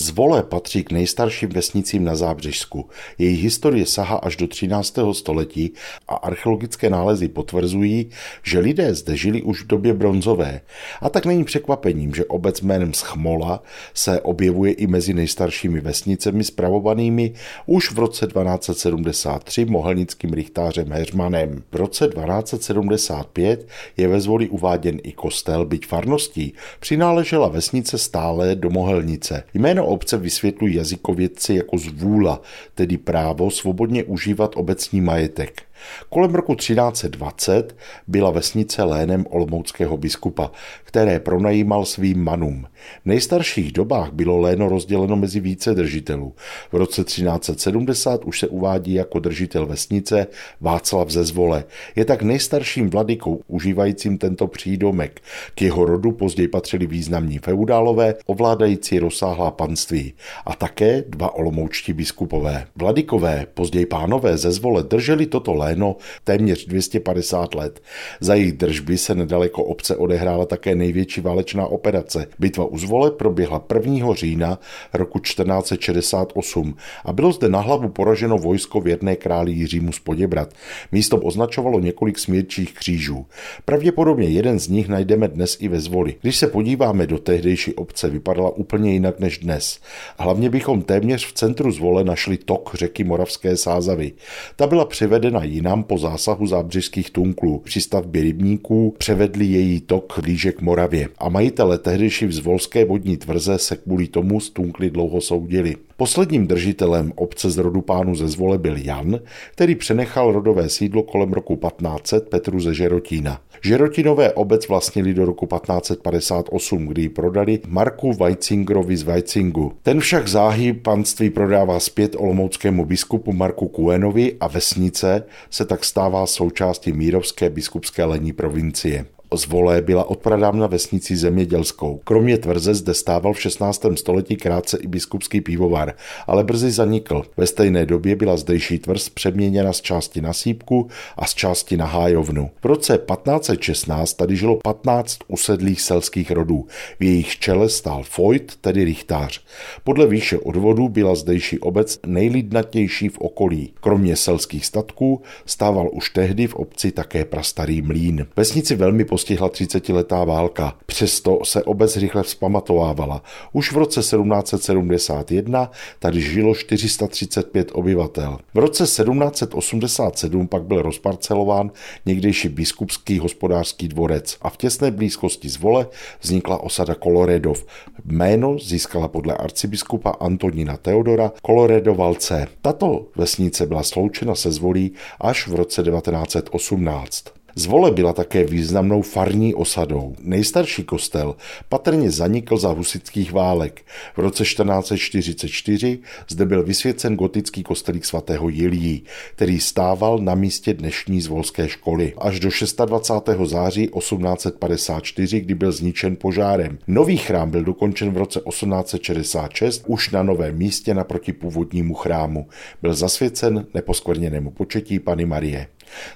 Zvole patří k nejstarším vesnicím na Zábřežsku. Její historie sahá až do 13. století a archeologické nálezy potvrzují, že lidé zde žili už v době bronzové. A tak není překvapením, že obec jménem Schmola se objevuje i mezi nejstaršími vesnicemi spravovanými už v roce 1273 mohelnickým rychtářem Heřmanem. V roce 1275 je ve Zvoli uváděn i kostel, byť farností, přináležela vesnice stále do Mohelnice. Jméno obce vysvětlují jazykovědci jako zvůla, tedy právo svobodně užívat obecní majetek. Kolem roku 1320 byla vesnice lénem olomouckého biskupa, které pronajímal svým manům. V nejstarších dobách bylo léno rozděleno mezi více držitelů. V roce 1370 už se uvádí jako držitel vesnice Václav ze Zvole. Je tak nejstarším vladykou užívajícím tento přídomek. K jeho rodu později patřili významní feudálové, ovládající rozsáhlá panství a také dva olomoučtí biskupové. Vladykové, později pánové ze Zvole drželi toto léno léno téměř 250 let. Za jejich držby se nedaleko obce odehrála také největší válečná operace. Bitva u Zvole proběhla 1. října roku 1468 a bylo zde na hlavu poraženo vojsko věrné králi Jiřímu z Poděbrat. Místo označovalo několik smírčích křížů. Pravděpodobně jeden z nich najdeme dnes i ve Zvoli. Když se podíváme do tehdejší obce, vypadala úplně jinak než dnes. Hlavně bychom téměř v centru Zvole našli tok řeky Moravské Sázavy. Ta byla přivedena jinam po zásahu zábřežských tunklů. Při stavbě rybníků převedli její tok blíže k Moravě a majitele tehdejší vzvolské vodní tvrze se kvůli tomu z tunkly dlouho soudili. Posledním držitelem obce z rodu pánu ze Zvole byl Jan, který přenechal rodové sídlo kolem roku 1500 Petru ze Žerotína. Žerotinové obec vlastnili do roku 1558, kdy ji prodali Marku Weitzingerovi z Weitzingu. Ten však záhy panství prodává zpět olomouckému biskupu Marku Kuenovi a vesnice se tak stává součástí Mírovské biskupské lení provincie. Zvolé byla odpradávna vesnicí zemědělskou. Kromě tvrze zde stával v 16. století krátce i biskupský pivovar, ale brzy zanikl. Ve stejné době byla zdejší tvrz přeměněna z části na sípku a z části na hájovnu. V roce 1516 tady žilo 15 usedlých selských rodů. V jejich čele stál Foyt, tedy rychtář. Podle výše odvodu byla zdejší obec nejlidnatější v okolí. Kromě selských statků stával už tehdy v obci také prastarý mlín. Vesnici velmi postihla 30-letá válka. Přesto se obec rychle vzpamatovávala. Už v roce 1771 tady žilo 435 obyvatel. V roce 1787 pak byl rozparcelován někdejší biskupský hospodářský dvorec a v těsné blízkosti zvole vznikla osada Koloredov. Jméno získala podle arcibiskupa Antonína Teodora Koloredo Valce. Tato vesnice byla sloučena se zvolí až v roce 1918. Zvole byla také významnou farní osadou. Nejstarší kostel patrně zanikl za husických válek. V roce 1444 zde byl vysvěcen gotický kostelík svatého Jilí, který stával na místě dnešní zvolské školy. Až do 26. září 1854, kdy byl zničen požárem. Nový chrám byl dokončen v roce 1866 už na novém místě naproti původnímu chrámu. Byl zasvěcen neposkvrněnému početí Pany Marie.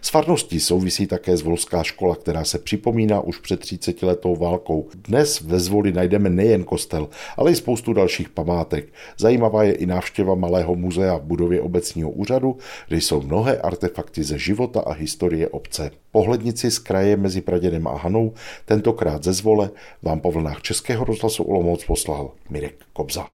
S farností souvisí také Zvolská škola, která se připomíná už před 30 letou válkou. Dnes ve Zvoli najdeme nejen kostel, ale i spoustu dalších památek. Zajímavá je i návštěva Malého muzea v budově obecního úřadu, kde jsou mnohé artefakty ze života a historie obce. Pohlednici z kraje mezi Praděnem a Hanou, tentokrát ze Zvole, vám po vlnách Českého rozhlasu Olomouc poslal Mirek Kobza.